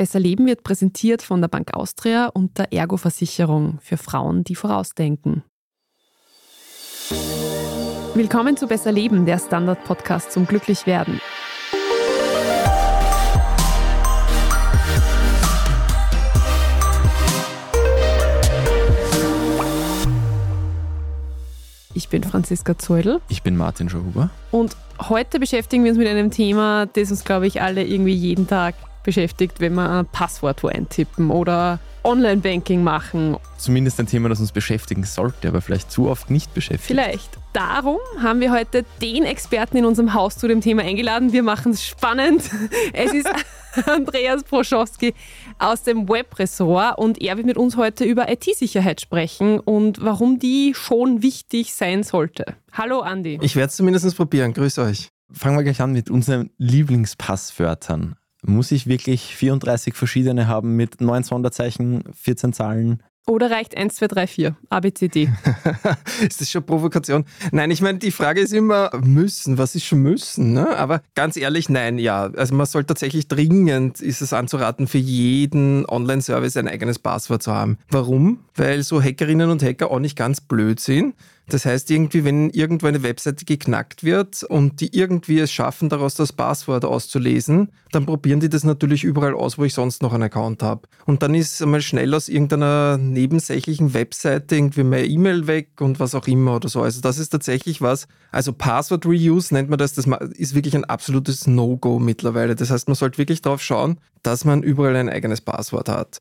Besser Leben wird präsentiert von der Bank Austria und der Ergo-Versicherung für Frauen, die vorausdenken. Willkommen zu Besser Leben, der Standard-Podcast zum Glücklichwerden. Ich bin Franziska Zeudel. Ich bin Martin Schauhuber. Und heute beschäftigen wir uns mit einem Thema, das uns, glaube ich, alle irgendwie jeden Tag beschäftigt, wenn wir ein Passwort wo eintippen oder Online-Banking machen. Zumindest ein Thema, das uns beschäftigen sollte, aber vielleicht zu oft nicht beschäftigt. Vielleicht. Darum haben wir heute den Experten in unserem Haus zu dem Thema eingeladen. Wir machen es spannend. Es ist Andreas Proschowski aus dem Webressort und er wird mit uns heute über IT-Sicherheit sprechen und warum die schon wichtig sein sollte. Hallo Andi. Ich werde es zumindest probieren. Grüß euch. Fangen wir gleich an mit unseren Lieblingspasswörtern. Muss ich wirklich 34 verschiedene haben mit neun Sonderzeichen, 14 Zahlen? Oder reicht 1, 2, 3, 4, ABCD? ist das schon Provokation? Nein, ich meine, die Frage ist immer, müssen, was ist schon müssen? Ne? Aber ganz ehrlich, nein, ja. Also man soll tatsächlich dringend, ist es anzuraten, für jeden Online-Service ein eigenes Passwort zu haben. Warum? Weil so Hackerinnen und Hacker auch nicht ganz blöd sind das heißt, irgendwie, wenn irgendwo eine Webseite geknackt wird und die irgendwie es schaffen, daraus das Passwort auszulesen, dann probieren die das natürlich überall aus, wo ich sonst noch einen Account habe. Und dann ist einmal schnell aus irgendeiner nebensächlichen Webseite irgendwie meine E-Mail weg und was auch immer oder so. Also das ist tatsächlich was. Also Password Reuse nennt man das. Das ist wirklich ein absolutes No-Go mittlerweile. Das heißt, man sollte wirklich darauf schauen, dass man überall ein eigenes Passwort hat.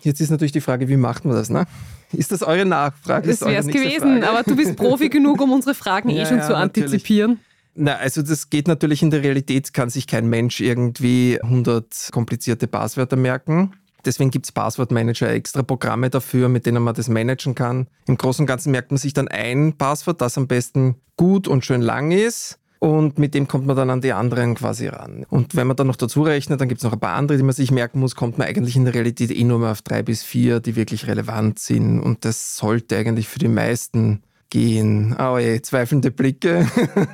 Jetzt ist natürlich die Frage, wie macht man das, ne? Ist das eure Nachfrage? Das wäre es gewesen, Frage? aber du bist Profi genug, um unsere Fragen eh ja, eh schon ja, zu antizipieren. Na, also das geht natürlich in der Realität, kann sich kein Mensch irgendwie 100 komplizierte Passwörter merken. Deswegen gibt es Passwortmanager, extra Programme dafür, mit denen man das managen kann. Im Großen und Ganzen merkt man sich dann ein Passwort, das am besten gut und schön lang ist und mit dem kommt man dann an die anderen quasi ran. Und wenn man dann noch dazu rechnet, dann gibt es noch ein paar andere, die man sich merken muss, kommt man eigentlich in der Realität eh nur mal auf drei bis vier, die wirklich relevant sind. Und das sollte eigentlich für die meisten gehen. Oh je, zweifelnde Blicke.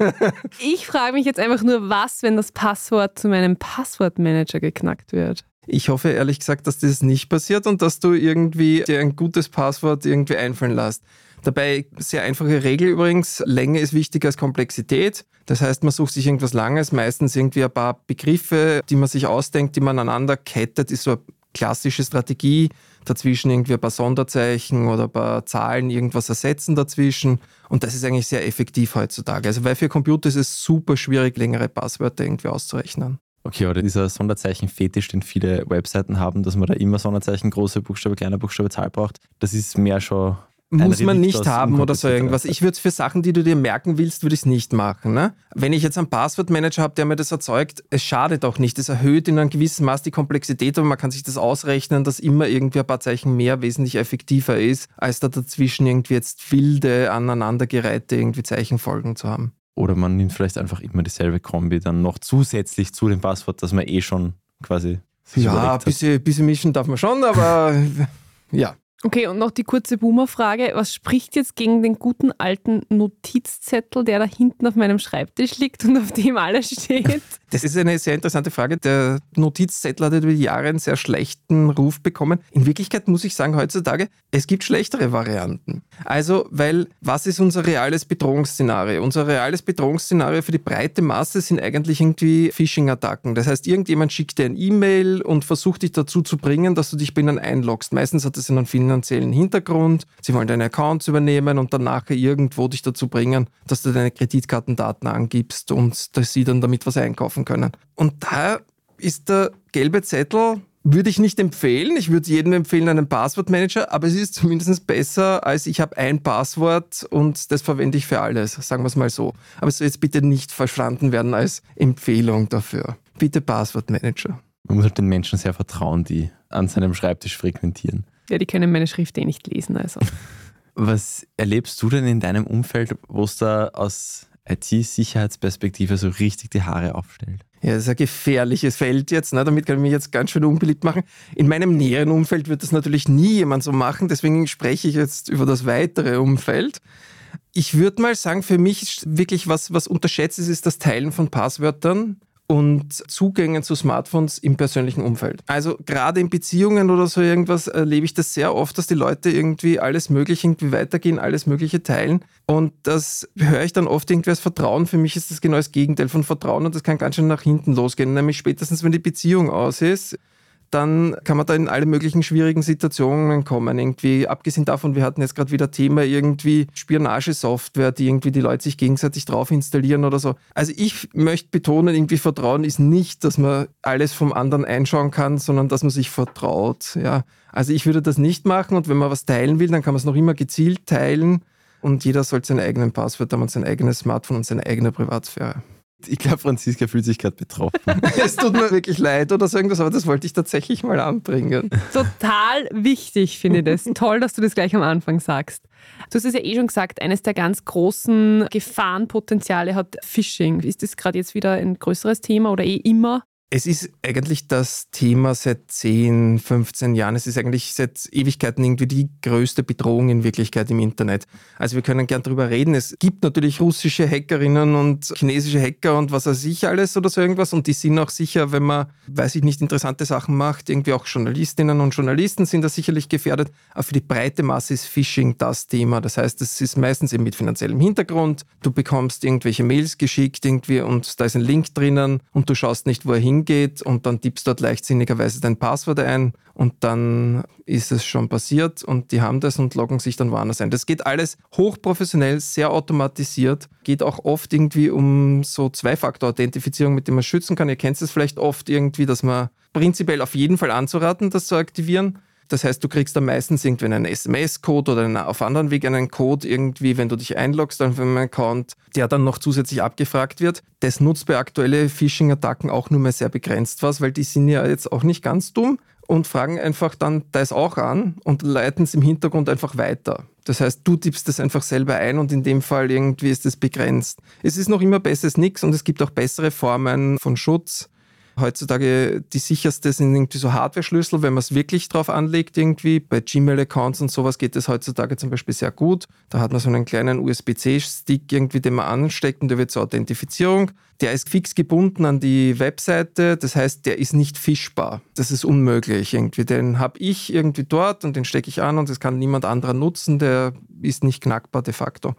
ich frage mich jetzt einfach nur, was, wenn das Passwort zu meinem Passwortmanager geknackt wird? Ich hoffe ehrlich gesagt, dass das nicht passiert und dass du irgendwie dir ein gutes Passwort irgendwie einfallen lässt. Dabei sehr einfache Regel übrigens, Länge ist wichtiger als Komplexität. Das heißt, man sucht sich irgendwas Langes, meistens irgendwie ein paar Begriffe, die man sich ausdenkt, die man aneinander kettet, ist so eine klassische Strategie. Dazwischen irgendwie ein paar Sonderzeichen oder ein paar Zahlen, irgendwas ersetzen dazwischen. Und das ist eigentlich sehr effektiv heutzutage. Also weil für Computer ist es super schwierig, längere Passwörter irgendwie auszurechnen. Okay, oder dieser Sonderzeichen-Fetisch, den viele Webseiten haben, dass man da immer Sonderzeichen, große Buchstabe, kleine Buchstabe, Zahl braucht, das ist mehr schon muss man nicht haben oder so irgendwas. Ich würde es für Sachen, die du dir merken willst, würde ich es nicht machen. Ne? Wenn ich jetzt einen Passwortmanager habe, der mir das erzeugt, es schadet auch nicht. Es erhöht in einem gewissen Maß die Komplexität, aber man kann sich das ausrechnen, dass immer irgendwie ein paar Zeichen mehr wesentlich effektiver ist, als da dazwischen irgendwie jetzt wilde, aneinandergereihte irgendwie Zeichenfolgen zu haben. Oder man nimmt vielleicht einfach immer dieselbe Kombi dann noch zusätzlich zu dem Passwort, das man eh schon quasi. Ja, ein bisschen, bisschen mischen darf man schon, aber ja. Okay, und noch die kurze Boomer-Frage. Was spricht jetzt gegen den guten alten Notizzettel, der da hinten auf meinem Schreibtisch liegt und auf dem alles steht? Das ist eine sehr interessante Frage. Der Notizzettel hat über die Jahre einen sehr schlechten Ruf bekommen. In Wirklichkeit muss ich sagen, heutzutage, es gibt schlechtere Varianten. Also, weil was ist unser reales Bedrohungsszenario? Unser reales Bedrohungsszenario für die breite Masse sind eigentlich irgendwie Phishing-Attacken. Das heißt, irgendjemand schickt dir ein E-Mail und versucht dich dazu zu bringen, dass du dich bei ihnen einloggst. Meistens hat das einen finanziellen Hintergrund. Sie wollen deine Accounts übernehmen und dann nachher irgendwo dich dazu bringen, dass du deine Kreditkartendaten angibst und dass sie dann damit was einkaufen können. Und da ist der gelbe Zettel, würde ich nicht empfehlen. Ich würde jedem empfehlen, einen Passwortmanager, aber es ist zumindest besser, als ich habe ein Passwort und das verwende ich für alles, sagen wir es mal so. Aber es soll jetzt bitte nicht verstanden werden als Empfehlung dafür. Bitte Passwortmanager. Man muss halt den Menschen sehr vertrauen, die an seinem Schreibtisch frequentieren. Ja, die können meine Schrift eh nicht lesen, also. Was erlebst du denn in deinem Umfeld, wo es da aus IT-Sicherheitsperspektive so richtig die Haare aufstellt. Ja, das ist ein gefährliches Feld jetzt. Ne? Damit kann ich mich jetzt ganz schön unbeliebt machen. In meinem näheren Umfeld wird das natürlich nie jemand so machen. Deswegen spreche ich jetzt über das weitere Umfeld. Ich würde mal sagen, für mich ist wirklich was, was unterschätzt ist, ist das Teilen von Passwörtern und Zugängen zu Smartphones im persönlichen Umfeld. Also gerade in Beziehungen oder so irgendwas erlebe ich das sehr oft, dass die Leute irgendwie alles Mögliche irgendwie weitergehen, alles Mögliche teilen. Und das höre ich dann oft irgendwie als Vertrauen. Für mich ist das genau das Gegenteil von Vertrauen und das kann ganz schön nach hinten losgehen. Nämlich spätestens, wenn die Beziehung aus ist, dann kann man da in alle möglichen schwierigen Situationen kommen. Irgendwie, abgesehen davon, wir hatten jetzt gerade wieder Thema irgendwie Spionagesoftware, die irgendwie die Leute sich gegenseitig drauf installieren oder so. Also ich möchte betonen, irgendwie Vertrauen ist nicht, dass man alles vom anderen einschauen kann, sondern dass man sich vertraut. Ja. Also ich würde das nicht machen und wenn man was teilen will, dann kann man es noch immer gezielt teilen und jeder soll seinen eigenen Passwort haben und sein eigenes Smartphone und seine eigene Privatsphäre. Ich glaube, Franziska fühlt sich gerade betroffen. es tut mir wirklich leid oder so irgendwas, aber das wollte ich tatsächlich mal anbringen. Total wichtig, finde ich das. Toll, dass du das gleich am Anfang sagst. Du hast es ja eh schon gesagt, eines der ganz großen Gefahrenpotenziale hat Phishing. Ist das gerade jetzt wieder ein größeres Thema oder eh immer? Es ist eigentlich das Thema seit 10, 15 Jahren. Es ist eigentlich seit Ewigkeiten irgendwie die größte Bedrohung in Wirklichkeit im Internet. Also wir können gern darüber reden. Es gibt natürlich russische Hackerinnen und chinesische Hacker und was weiß ich alles oder so irgendwas. Und die sind auch sicher, wenn man, weiß ich nicht, interessante Sachen macht, irgendwie auch Journalistinnen und Journalisten sind da sicherlich gefährdet. Aber für die breite Masse ist Phishing das Thema. Das heißt, es ist meistens eben mit finanziellem Hintergrund. Du bekommst irgendwelche Mails geschickt irgendwie und da ist ein Link drinnen und du schaust nicht, wo er hingeht und dann tippst dort leichtsinnigerweise dein Passwort ein und dann ist es schon passiert und die haben das und loggen sich dann woanders ein. Das geht alles hochprofessionell, sehr automatisiert, geht auch oft irgendwie um so Zwei-Faktor-Authentifizierung, mit dem man schützen kann. Ihr kennt es vielleicht oft irgendwie, dass man prinzipiell auf jeden Fall anzuraten, das zu aktivieren. Das heißt, du kriegst dann meistens irgendwie einen SMS-Code oder einen, auf anderen Weg einen Code irgendwie, wenn du dich einloggst auf einen Account, der dann noch zusätzlich abgefragt wird. Das nutzt bei aktuellen Phishing-Attacken auch nur mehr sehr begrenzt was, weil die sind ja jetzt auch nicht ganz dumm und fragen einfach dann das auch an und leiten es im Hintergrund einfach weiter. Das heißt, du tippst das einfach selber ein und in dem Fall irgendwie ist es begrenzt. Es ist noch immer besser als nichts und es gibt auch bessere Formen von Schutz. Heutzutage die sicherste sind irgendwie so Hardware-Schlüssel, wenn man es wirklich drauf anlegt irgendwie. Bei Gmail-Accounts und sowas geht es heutzutage zum Beispiel sehr gut. Da hat man so einen kleinen USB-C-Stick irgendwie, den man ansteckt und der wird zur Authentifizierung. Der ist fix gebunden an die Webseite, das heißt, der ist nicht fischbar. Das ist unmöglich irgendwie. Den habe ich irgendwie dort und den stecke ich an und das kann niemand anderer nutzen. Der ist nicht knackbar de facto.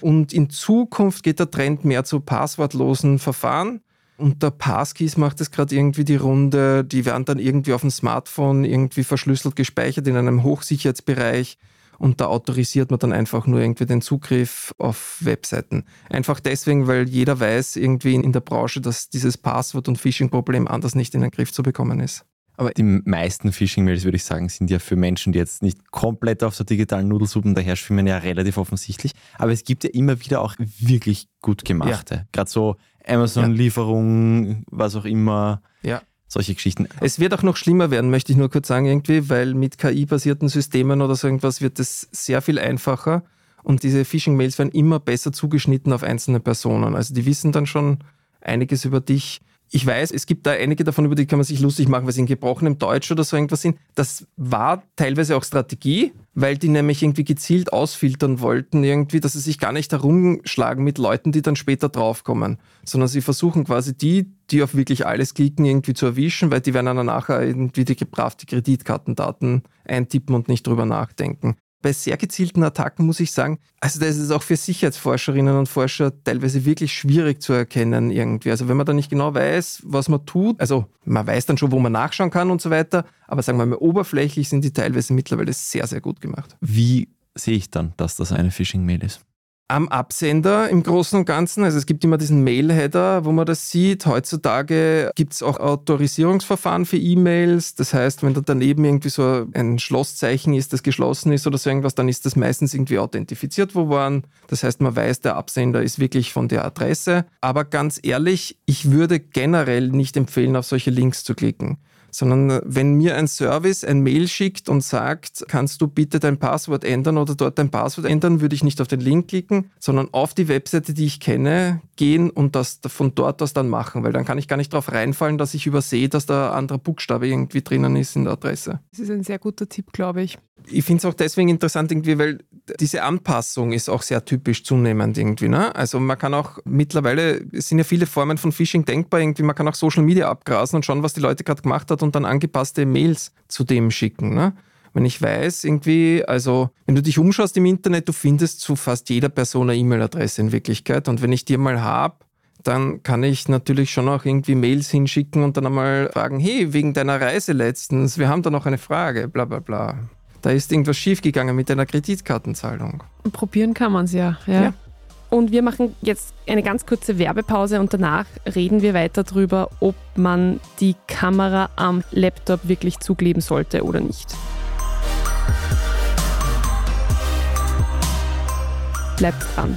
Und in Zukunft geht der Trend mehr zu passwortlosen Verfahren. Und der Passkeys macht es gerade irgendwie die Runde. Die werden dann irgendwie auf dem Smartphone irgendwie verschlüsselt gespeichert in einem Hochsicherheitsbereich. Und da autorisiert man dann einfach nur irgendwie den Zugriff auf Webseiten. Einfach deswegen, weil jeder weiß irgendwie in der Branche, dass dieses Passwort- und Phishing-Problem anders nicht in den Griff zu bekommen ist. Aber die meisten Phishing-Mails, würde ich sagen, sind ja für Menschen, die jetzt nicht komplett auf der digitalen Nudelsuppen daher schwimmen, ja relativ offensichtlich. Aber es gibt ja immer wieder auch wirklich gut gemachte. Ja. Gerade so Amazon-Lieferung, ja. was auch immer. Ja. Solche Geschichten. Es wird auch noch schlimmer werden, möchte ich nur kurz sagen, irgendwie, weil mit KI-basierten Systemen oder so irgendwas wird es sehr viel einfacher und diese Phishing-Mails werden immer besser zugeschnitten auf einzelne Personen. Also die wissen dann schon einiges über dich ich weiß, es gibt da einige davon, über die kann man sich lustig machen, weil sie in gebrochenem Deutsch oder so irgendwas sind. Das war teilweise auch Strategie, weil die nämlich irgendwie gezielt ausfiltern wollten, irgendwie, dass sie sich gar nicht herumschlagen mit Leuten, die dann später draufkommen, sondern sie versuchen quasi die, die auf wirklich alles klicken, irgendwie zu erwischen, weil die werden dann nachher irgendwie die gebrachte Kreditkartendaten eintippen und nicht drüber nachdenken bei sehr gezielten Attacken muss ich sagen, also das ist auch für Sicherheitsforscherinnen und Forscher teilweise wirklich schwierig zu erkennen irgendwie. Also wenn man da nicht genau weiß, was man tut, also man weiß dann schon, wo man nachschauen kann und so weiter, aber sagen wir mal, oberflächlich sind die teilweise mittlerweile sehr, sehr gut gemacht. Wie sehe ich dann, dass das eine Phishing-Mail ist? Am Absender im Großen und Ganzen. Also es gibt immer diesen Mail-Header, wo man das sieht. Heutzutage gibt es auch Autorisierungsverfahren für E-Mails. Das heißt, wenn da daneben irgendwie so ein Schlosszeichen ist, das geschlossen ist oder so irgendwas, dann ist das meistens irgendwie authentifiziert worden. Das heißt, man weiß, der Absender ist wirklich von der Adresse. Aber ganz ehrlich, ich würde generell nicht empfehlen, auf solche Links zu klicken sondern äh, wenn mir ein Service ein Mail schickt und sagt, kannst du bitte dein Passwort ändern oder dort dein Passwort ändern, würde ich nicht auf den Link klicken, sondern auf die Webseite, die ich kenne, gehen und das von dort aus dann machen, weil dann kann ich gar nicht darauf reinfallen, dass ich übersehe, dass da ein anderer Buchstabe irgendwie drinnen ist in der Adresse. Das ist ein sehr guter Tipp, glaube ich. Ich finde es auch deswegen interessant irgendwie, weil diese Anpassung ist auch sehr typisch zunehmend irgendwie. Ne? Also man kann auch mittlerweile, es sind ja viele Formen von Phishing denkbar, irgendwie man kann auch Social Media abgrasen und schauen, was die Leute gerade gemacht hat und dann angepasste Mails zu dem schicken. Ne? Wenn ich weiß, irgendwie, also wenn du dich umschaust im Internet, du findest zu fast jeder Person eine E-Mail-Adresse in Wirklichkeit. Und wenn ich die mal habe, dann kann ich natürlich schon auch irgendwie Mails hinschicken und dann einmal fragen, hey, wegen deiner Reise letztens, wir haben da noch eine Frage, bla bla bla. Da ist irgendwas schiefgegangen mit deiner Kreditkartenzahlung. Probieren kann man es ja, ja. ja. Und wir machen jetzt eine ganz kurze Werbepause und danach reden wir weiter darüber, ob man die Kamera am Laptop wirklich zukleben sollte oder nicht. Bleibt dran.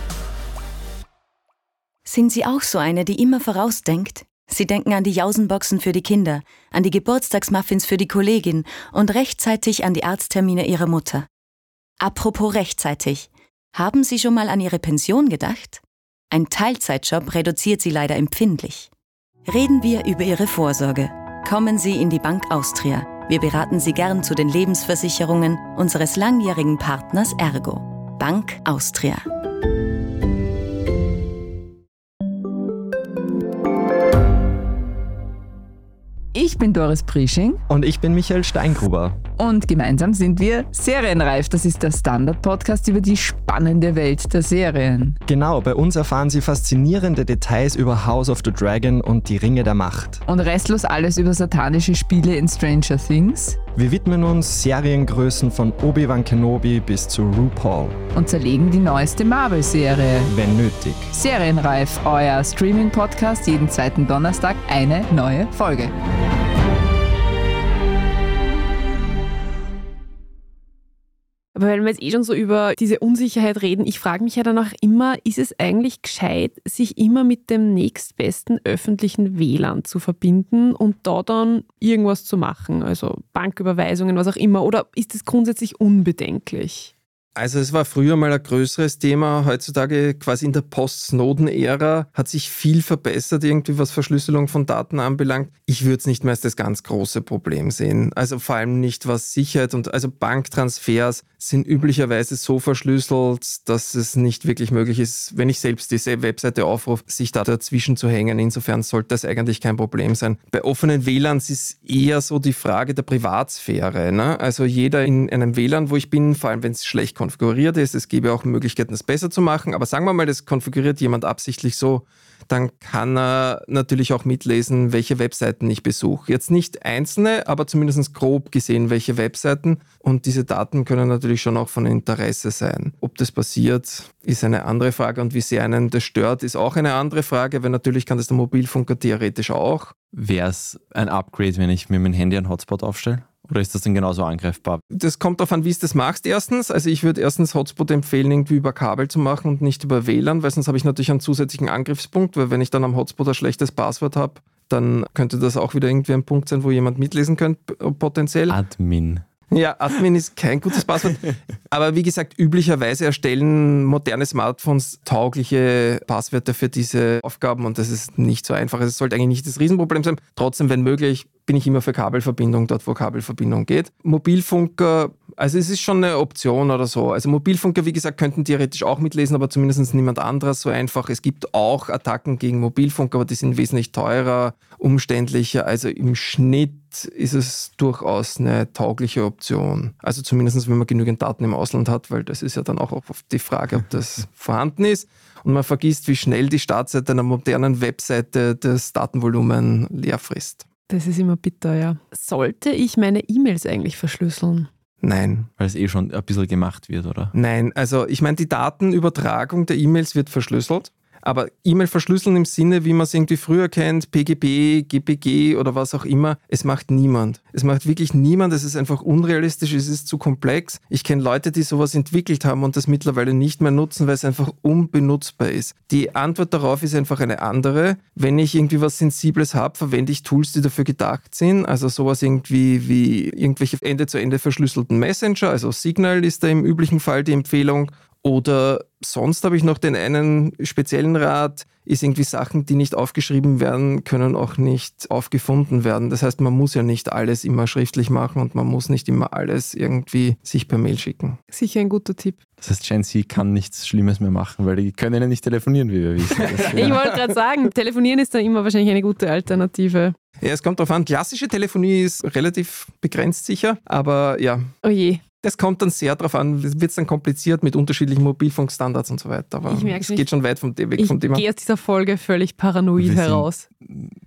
Sind Sie auch so eine, die immer vorausdenkt? Sie denken an die Jausenboxen für die Kinder, an die Geburtstagsmuffins für die Kollegin und rechtzeitig an die Arzttermine Ihrer Mutter. Apropos rechtzeitig. Haben Sie schon mal an Ihre Pension gedacht? Ein Teilzeitjob reduziert Sie leider empfindlich. Reden wir über Ihre Vorsorge. Kommen Sie in die Bank Austria. Wir beraten Sie gern zu den Lebensversicherungen unseres langjährigen Partners Ergo. Bank Austria. Ich bin Doris Prisching. Und ich bin Michael Steingruber. Und gemeinsam sind wir Serienreif. Das ist der Standard-Podcast über die spannende Welt der Serien. Genau, bei uns erfahren Sie faszinierende Details über House of the Dragon und die Ringe der Macht. Und restlos alles über satanische Spiele in Stranger Things. Wir widmen uns Seriengrößen von Obi-Wan Kenobi bis zu RuPaul. Und zerlegen die neueste Marvel-Serie. Wenn nötig. Serienreif, euer Streaming-Podcast, jeden zweiten Donnerstag eine neue Folge. Aber wenn wir jetzt eh schon so über diese Unsicherheit reden, ich frage mich ja dann auch immer, ist es eigentlich gescheit, sich immer mit dem nächstbesten öffentlichen WLAN zu verbinden und da dann irgendwas zu machen, also Banküberweisungen, was auch immer, oder ist es grundsätzlich unbedenklich? Also es war früher mal ein größeres Thema. Heutzutage quasi in der Post-Snowden-Ära hat sich viel verbessert, irgendwie was Verschlüsselung von Daten anbelangt. Ich würde es nicht mehr als das ganz große Problem sehen. Also vor allem nicht was Sicherheit und also Banktransfers sind üblicherweise so verschlüsselt, dass es nicht wirklich möglich ist, wenn ich selbst diese Webseite aufrufe, sich da dazwischen zu hängen. Insofern sollte das eigentlich kein Problem sein. Bei offenen WLANs ist eher so die Frage der Privatsphäre. Ne? Also jeder in einem WLAN, wo ich bin, vor allem wenn es schlecht konfiguriert ist. Es gäbe auch Möglichkeiten, das besser zu machen. Aber sagen wir mal, das konfiguriert jemand absichtlich so, dann kann er natürlich auch mitlesen, welche Webseiten ich besuche. Jetzt nicht einzelne, aber zumindest grob gesehen, welche Webseiten. Und diese Daten können natürlich schon auch von Interesse sein. Ob das passiert, ist eine andere Frage. Und wie sehr einen das stört, ist auch eine andere Frage, weil natürlich kann das der Mobilfunker theoretisch auch. Wäre es ein Upgrade, wenn ich mir mein Handy einen Hotspot aufstelle? Oder ist das dann genauso angreifbar? Das kommt darauf an, wie du das machst. Erstens, also ich würde erstens Hotspot empfehlen, irgendwie über Kabel zu machen und nicht über WLAN, weil sonst habe ich natürlich einen zusätzlichen Angriffspunkt, weil wenn ich dann am Hotspot ein schlechtes Passwort habe, dann könnte das auch wieder irgendwie ein Punkt sein, wo jemand mitlesen könnte, potenziell. Admin. Ja, Admin ist kein gutes Passwort. Aber wie gesagt, üblicherweise erstellen moderne Smartphones taugliche Passwörter für diese Aufgaben und das ist nicht so einfach. Es sollte eigentlich nicht das Riesenproblem sein. Trotzdem, wenn möglich, bin ich immer für Kabelverbindung, dort wo Kabelverbindung geht. Mobilfunker, also es ist schon eine Option oder so. Also Mobilfunker, wie gesagt, könnten theoretisch auch mitlesen, aber zumindest niemand anderes so einfach. Es gibt auch Attacken gegen Mobilfunker, aber die sind wesentlich teurer, umständlicher. Also im Schnitt ist es durchaus eine taugliche Option. Also zumindest, wenn man genügend Daten im Ausland hat, weil das ist ja dann auch oft die Frage, ob das vorhanden ist. Und man vergisst, wie schnell die Startseite einer modernen Webseite das Datenvolumen leer frisst. Das ist immer bitter, ja. Sollte ich meine E-Mails eigentlich verschlüsseln? Nein. Weil es eh schon ein bisschen gemacht wird, oder? Nein, also ich meine, die Datenübertragung der E-Mails wird verschlüsselt. Aber E-Mail verschlüsseln im Sinne, wie man es irgendwie früher kennt, PGB, GPG oder was auch immer, es macht niemand. Es macht wirklich niemand. Es ist einfach unrealistisch, es ist zu komplex. Ich kenne Leute, die sowas entwickelt haben und das mittlerweile nicht mehr nutzen, weil es einfach unbenutzbar ist. Die Antwort darauf ist einfach eine andere. Wenn ich irgendwie was Sensibles habe, verwende ich Tools, die dafür gedacht sind. Also sowas irgendwie wie irgendwelche Ende-zu-Ende verschlüsselten Messenger. Also Signal ist da im üblichen Fall die Empfehlung. Oder sonst habe ich noch den einen speziellen Rat, ist irgendwie Sachen, die nicht aufgeschrieben werden, können auch nicht aufgefunden werden. Das heißt, man muss ja nicht alles immer schriftlich machen und man muss nicht immer alles irgendwie sich per Mail schicken. Sicher ein guter Tipp. Das heißt, Gen Z kann nichts Schlimmes mehr machen, weil die können ja nicht telefonieren, wie wir wissen. ich wollte gerade sagen, telefonieren ist dann immer wahrscheinlich eine gute Alternative. Ja, es kommt darauf an. Klassische Telefonie ist relativ begrenzt sicher, aber ja. Oh je. Das kommt dann sehr darauf an, es wird dann kompliziert mit unterschiedlichen Mobilfunkstandards und so weiter. Aber es geht schon weit vom, weg ich vom Thema. Ich gehe aus dieser Folge völlig paranoid heraus.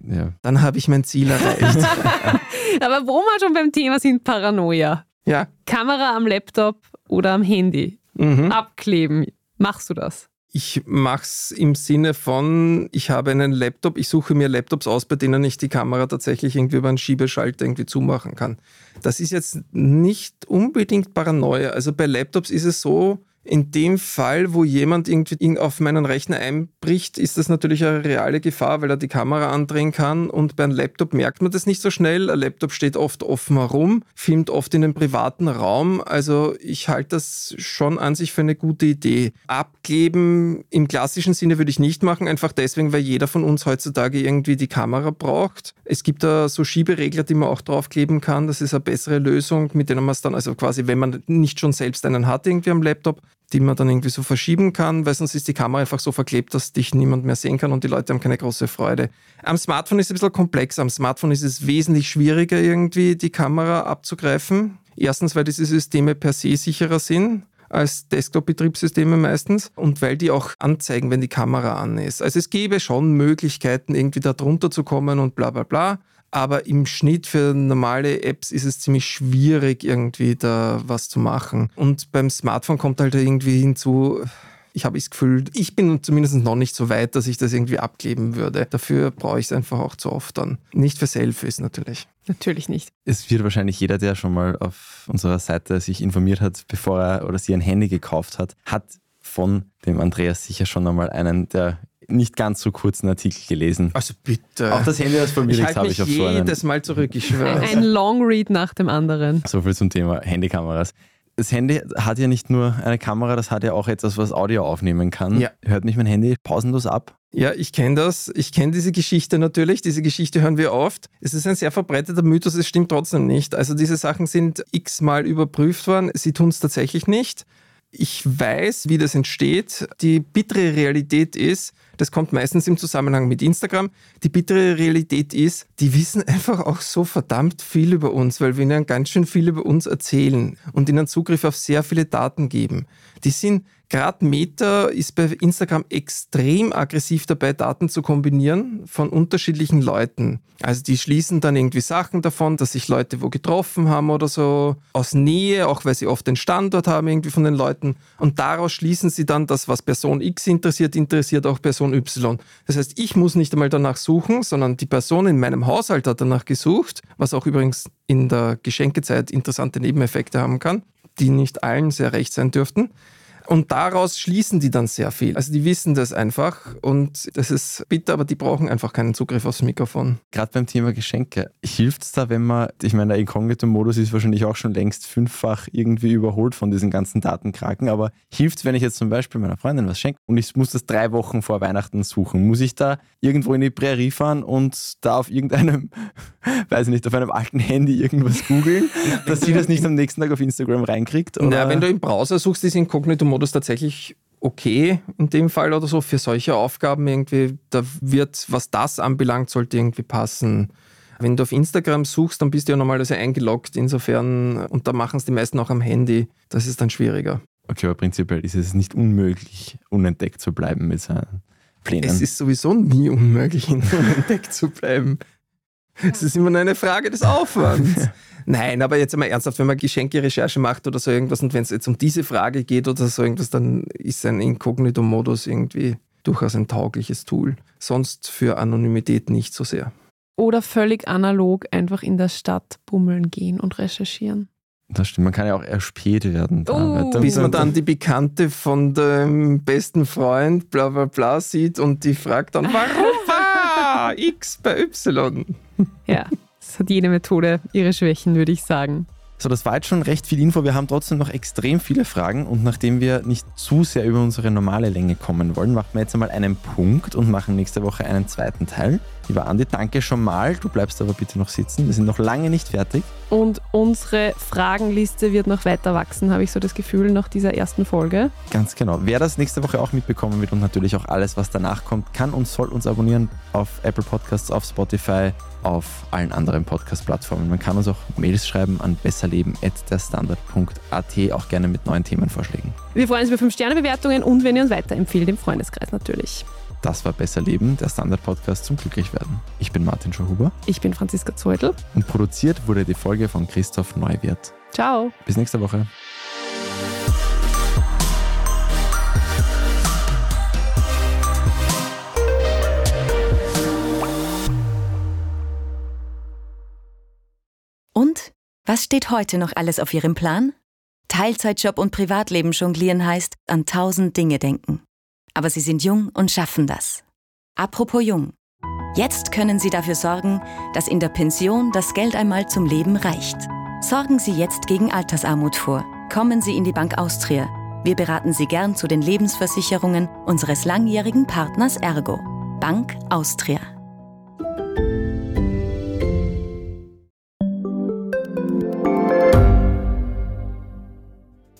Ja. Dann habe ich mein Ziel erreicht. Aber wo wir schon beim Thema sind, Paranoia. Ja. Kamera am Laptop oder am Handy. Mhm. Abkleben. Machst du das? Ich mache es im Sinne von, ich habe einen Laptop, ich suche mir Laptops aus, bei denen ich die Kamera tatsächlich irgendwie über einen Schiebeschalter irgendwie zumachen kann. Das ist jetzt nicht unbedingt Paranoia. Also bei Laptops ist es so, in dem Fall, wo jemand irgendwie auf meinen Rechner einbricht, ist das natürlich eine reale Gefahr, weil er die Kamera andrehen kann. Und bei einem Laptop merkt man das nicht so schnell. Ein Laptop steht oft offen herum, filmt oft in einem privaten Raum. Also ich halte das schon an sich für eine gute Idee. Abkleben im klassischen Sinne würde ich nicht machen, einfach deswegen, weil jeder von uns heutzutage irgendwie die Kamera braucht. Es gibt da so Schieberegler, die man auch draufkleben kann. Das ist eine bessere Lösung, mit denen man es dann, also quasi, wenn man nicht schon selbst einen hat irgendwie am Laptop, die man dann irgendwie so verschieben kann, weil sonst ist die Kamera einfach so verklebt, dass dich niemand mehr sehen kann und die Leute haben keine große Freude. Am Smartphone ist es ein bisschen komplex. Am Smartphone ist es wesentlich schwieriger, irgendwie die Kamera abzugreifen. Erstens, weil diese Systeme per se sicherer sind als Desktop-Betriebssysteme meistens und weil die auch anzeigen, wenn die Kamera an ist. Also es gäbe schon Möglichkeiten, irgendwie da drunter zu kommen und bla bla bla. Aber im Schnitt für normale Apps ist es ziemlich schwierig, irgendwie da was zu machen. Und beim Smartphone kommt halt irgendwie hinzu, ich habe das Gefühl, ich bin zumindest noch nicht so weit, dass ich das irgendwie abkleben würde. Dafür brauche ich es einfach auch zu oft dann. Nicht für Selfies natürlich. Natürlich nicht. Es wird wahrscheinlich jeder, der schon mal auf unserer Seite sich informiert hat, bevor er oder sie ein Handy gekauft hat, hat von dem Andreas sicher schon einmal einen der nicht ganz so kurzen Artikel gelesen. Also bitte. Auch das Handy, mir ich habe ich auf so einen. jedes Mal zurück, ich schwöre. Ein Longread nach dem anderen. So viel zum Thema Handykameras. Das Handy hat ja nicht nur eine Kamera, das hat ja auch etwas, was Audio aufnehmen kann. Ja. Hört mich mein Handy pausenlos ab? Ja, ich kenne das. Ich kenne diese Geschichte natürlich. Diese Geschichte hören wir oft. Es ist ein sehr verbreiteter Mythos, es stimmt trotzdem nicht. Also diese Sachen sind x-mal überprüft worden. Sie tun es tatsächlich nicht. Ich weiß, wie das entsteht. Die bittere Realität ist, das kommt meistens im Zusammenhang mit Instagram. Die bittere Realität ist, die wissen einfach auch so verdammt viel über uns, weil wir ihnen ganz schön viel über uns erzählen und ihnen Zugriff auf sehr viele Daten geben. Die sind Gerade Meta ist bei Instagram extrem aggressiv dabei, Daten zu kombinieren von unterschiedlichen Leuten. Also die schließen dann irgendwie Sachen davon, dass sich Leute wo getroffen haben oder so, aus Nähe, auch weil sie oft den Standort haben irgendwie von den Leuten. Und daraus schließen sie dann, dass was Person X interessiert, interessiert auch Person Y. Das heißt, ich muss nicht einmal danach suchen, sondern die Person in meinem Haushalt hat danach gesucht, was auch übrigens in der Geschenkezeit interessante Nebeneffekte haben kann, die nicht allen sehr recht sein dürften. Und daraus schließen die dann sehr viel. Also die wissen das einfach und das ist bitter, aber die brauchen einfach keinen Zugriff aufs Mikrofon. Gerade beim Thema Geschenke, hilft es da, wenn man, ich meine, der Inkognito-Modus ist wahrscheinlich auch schon längst fünffach irgendwie überholt von diesen ganzen Datenkraken, aber hilft es, wenn ich jetzt zum Beispiel meiner Freundin was schenke und ich muss das drei Wochen vor Weihnachten suchen? Muss ich da irgendwo in die Prärie fahren und da auf irgendeinem, weiß ich nicht, auf einem alten Handy irgendwas googeln, dass sie das nicht am nächsten Tag auf Instagram reinkriegt? Oder? Na, wenn du im Browser suchst, ist Inkognito-Modus Modus tatsächlich okay in dem Fall oder so für solche Aufgaben irgendwie. Da wird, was das anbelangt, sollte irgendwie passen. Wenn du auf Instagram suchst, dann bist du ja normalerweise eingeloggt. Insofern, und da machen es die meisten auch am Handy. Das ist dann schwieriger. Okay, aber prinzipiell ist es nicht unmöglich, unentdeckt zu bleiben mit seinen Plänen. Es ist sowieso nie unmöglich, unentdeckt zu bleiben. Es ist immer nur eine Frage des Aufwands. Nein, aber jetzt einmal ernsthaft, wenn man Geschenke-Recherche macht oder so irgendwas und wenn es jetzt um diese Frage geht oder so irgendwas, dann ist ein Inkognito-Modus irgendwie durchaus ein taugliches Tool. Sonst für Anonymität nicht so sehr. Oder völlig analog einfach in der Stadt bummeln gehen und recherchieren. Das stimmt, man kann ja auch erspät werden. Da, Oh. Bis man dann die Bekannte von dem besten Freund bla bla bla sieht und die fragt dann, warum X bei Y? Ja, es hat jede Methode ihre Schwächen, würde ich sagen. So, das war jetzt schon recht viel Info. Wir haben trotzdem noch extrem viele Fragen und nachdem wir nicht zu sehr über unsere normale Länge kommen wollen, machen wir jetzt einmal einen Punkt und machen nächste Woche einen zweiten Teil. Lieber Andi, danke schon mal. Du bleibst aber bitte noch sitzen. Wir sind noch lange nicht fertig. Und unsere Fragenliste wird noch weiter wachsen, habe ich so das Gefühl, nach dieser ersten Folge. Ganz genau. Wer das nächste Woche auch mitbekommen wird und natürlich auch alles, was danach kommt, kann und soll uns abonnieren auf Apple Podcasts, auf Spotify, auf allen anderen Podcast-Plattformen. Man kann uns auch Mails schreiben an besserleben.derstandard.at, auch gerne mit neuen Themenvorschlägen. Wir freuen uns über 5-Sterne-Bewertungen und wenn ihr uns weiterempfehlt im Freundeskreis natürlich. Das war Besser Leben, der Standard-Podcast zum Glücklichwerden. Ich bin Martin Schauhuber Ich bin Franziska Zeutl. und produziert wurde die Folge von Christoph Neuwirth. Ciao. Bis nächste Woche. Und was steht heute noch alles auf Ihrem Plan? Teilzeitjob und Privatleben jonglieren heißt an tausend Dinge denken. Aber Sie sind jung und schaffen das. Apropos jung. Jetzt können Sie dafür sorgen, dass in der Pension das Geld einmal zum Leben reicht. Sorgen Sie jetzt gegen Altersarmut vor. Kommen Sie in die Bank Austria. Wir beraten Sie gern zu den Lebensversicherungen unseres langjährigen Partners Ergo. Bank Austria.